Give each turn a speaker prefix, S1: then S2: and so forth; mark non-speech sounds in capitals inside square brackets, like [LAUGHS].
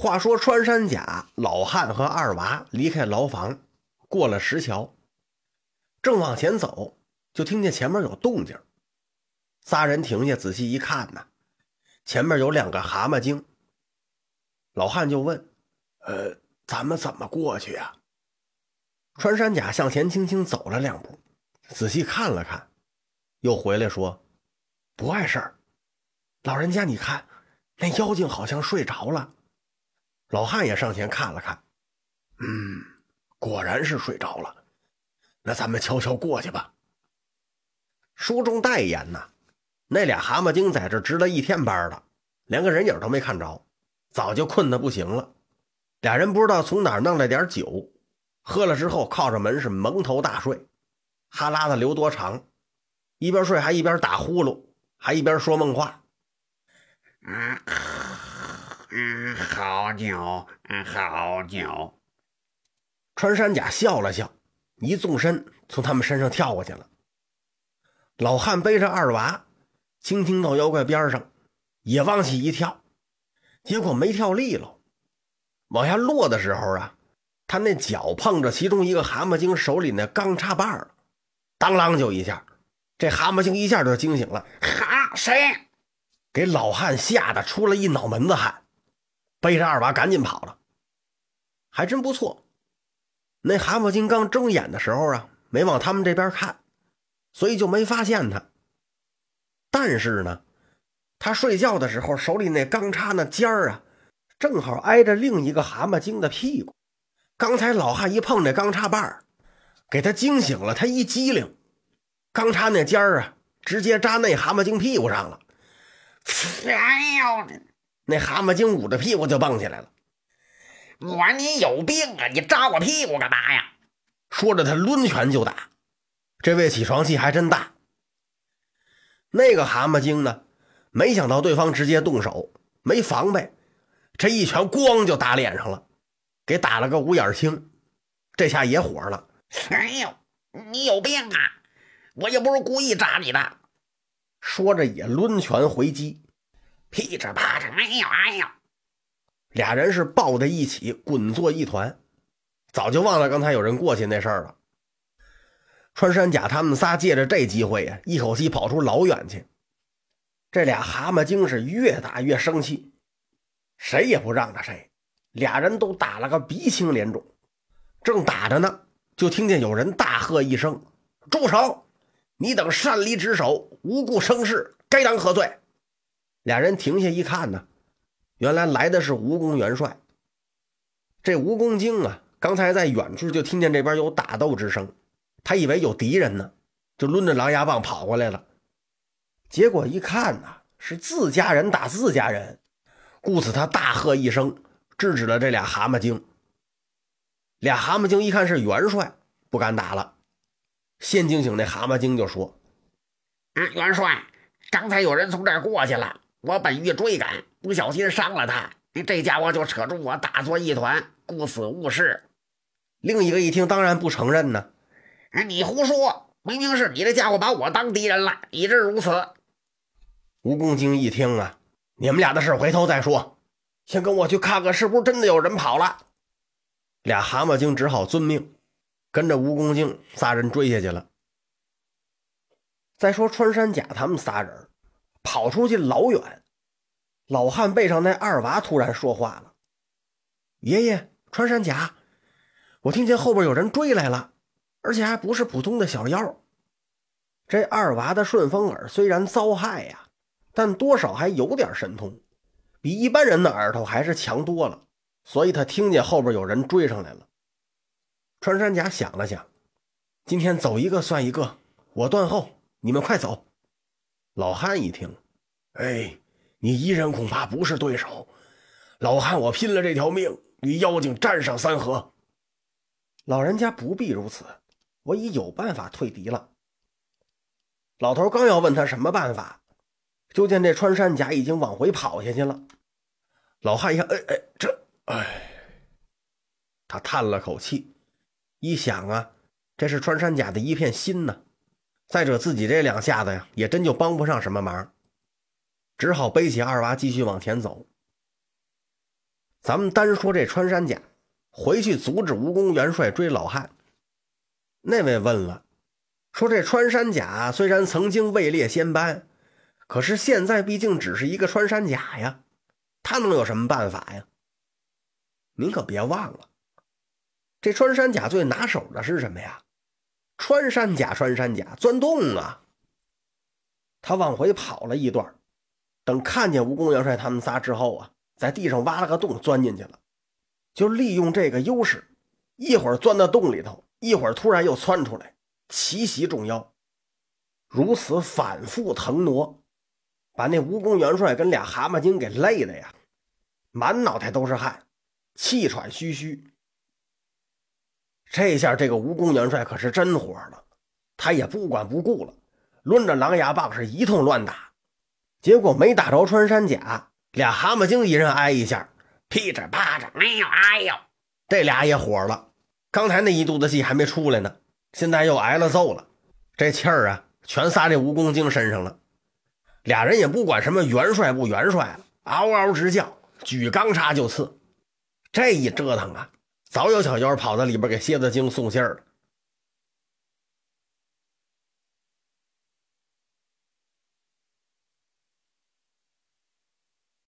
S1: 话说穿山甲、老汉和二娃离开牢房，过了石桥，正往前走，就听见前面有动静。仨人停下，仔细一看呢，前面有两个蛤蟆精。老汉就问：“呃，咱们怎么过去呀？”穿山甲向前轻轻走了两步，仔细看了看，又回来说：“不碍事儿。老人家，你看，那妖精好像睡着了。”老汉也上前看了看，嗯，果然是睡着了。那咱们悄悄过去吧。书中代言呐，那俩蛤蟆精在这值了一天班了，连个人影都没看着，早就困得不行了。俩人不知道从哪儿弄来点酒。喝了之后，靠着门是蒙头大睡，哈喇子流多长，一边睡还一边打呼噜，还一边说梦话。
S2: 嗯 [LAUGHS] 嗯，好酒，嗯好酒。
S1: 穿山甲笑了笑，一纵身从他们身上跳过去了。老汉背着二娃，轻轻到妖怪边上，也往起一跳，结果没跳利落，往下落的时候啊。他那脚碰着其中一个蛤蟆精手里那钢叉把儿，当啷就一下，这蛤蟆精一下就惊醒了。
S2: 哈，谁？
S1: 给老汉吓得出了一脑门子汗，背着二娃赶紧跑了。还真不错，那蛤蟆精刚睁眼的时候啊，没往他们这边看，所以就没发现他。但是呢，他睡觉的时候手里那钢叉那尖儿啊，正好挨着另一个蛤蟆精的屁股。刚才老汉一碰这钢叉把儿，给他惊醒了。他一激灵，钢叉那尖儿啊，直接扎那蛤蟆精屁股上了。
S2: 哎呦！
S1: 那蛤蟆精捂着屁股就蹦起来了。
S2: 我说你有病啊！你扎我屁股干嘛呀？
S1: 说着，他抡拳就打。这位起床气还真大。那个蛤蟆精呢？没想到对方直接动手，没防备，这一拳咣就打脸上了。给打了个五眼青，这下也火了。
S2: 哎呦，你有病啊！我又不是故意扎你的。
S1: 说着也抡拳回击，
S2: 噼里啪嚓，哎呦哎呦！
S1: 俩人是抱在一起，滚作一团，早就忘了刚才有人过去那事儿了。穿山甲他们仨借着这机会呀，一口气跑出老远去。这俩蛤蟆精是越打越生气，谁也不让着谁。俩人都打了个鼻青脸肿，正打着呢，就听见有人大喝一声：“住手！你等擅离职守，无故生事，该当何罪？”俩人停下一看呢，原来来的是蜈蚣元帅。这蜈蚣精啊，刚才在远处就听见这边有打斗之声，他以为有敌人呢，就抡着狼牙棒跑过来了。结果一看呐，是自家人打自家人，故此他大喝一声。制止了这俩蛤蟆精。俩蛤蟆精一看是元帅，不敢打了。先惊醒那蛤蟆精就说：“
S2: 啊，元帅，刚才有人从这儿过去了，我本欲追赶，不小心伤了他，这家伙就扯住我打作一团，顾此误事。”
S1: 另一个一听，当然不承认呢。
S2: “你胡说，明明是你这家伙把我当敌人了，以致如此。”
S1: 蜈蚣精一听啊，你们俩的事回头再说。先跟我去看看，是不是真的有人跑了？俩蛤蟆精只好遵命，跟着蜈蚣精仨人追下去了。再说穿山甲他们仨人跑出去老远，老汉背上那二娃突然说话了：“爷爷，穿山甲，我听见后边有人追来了，而且还不是普通的小妖。”这二娃的顺风耳虽然遭害呀，但多少还有点神通。比一般人的耳朵还是强多了，所以他听见后边有人追上来了。穿山甲想了想，今天走一个算一个，我断后，你们快走。老汉一听，哎，你一人恐怕不是对手，老汉我拼了这条命与妖精战上三合。老人家不必如此，我已有办法退敌了。老头刚要问他什么办法。就见这穿山甲已经往回跑下去了。老汉一看，哎哎，这，哎，他叹了口气，一想啊，这是穿山甲的一片心呢。再者，自己这两下子呀，也真就帮不上什么忙，只好背起二娃继续往前走。咱们单说这穿山甲，回去阻止吴公元帅追老汉。那位问了，说这穿山甲虽然曾经位列仙班，可是现在毕竟只是一个穿山甲呀，他能有什么办法呀？您可别忘了，这穿山甲最拿手的是什么呀？穿山甲，穿山甲，钻洞啊！他往回跑了一段，等看见蜈蚣元帅他们仨之后啊，在地上挖了个洞，钻进去了。就利用这个优势，一会儿钻到洞里头，一会儿突然又窜出来，奇袭众妖。如此反复腾挪，把那蜈蚣元帅跟俩蛤蟆精给累的呀，满脑袋都是汗，气喘吁吁。这下这个吴公元帅可是真火了，他也不管不顾了，抡着狼牙棒是一通乱打，结果没打着穿山甲，俩蛤蟆精一人挨一下，
S2: 噼着啪着，哎呦哎呦，
S1: 这俩也火了。刚才那一肚子气还没出来呢，现在又挨了揍了，这气儿啊全撒这蜈蚣精身上了。俩人也不管什么元帅不元帅了，嗷嗷直叫，举钢叉就刺。这一折腾啊！早有小妖跑到里边给蝎子精送信儿了。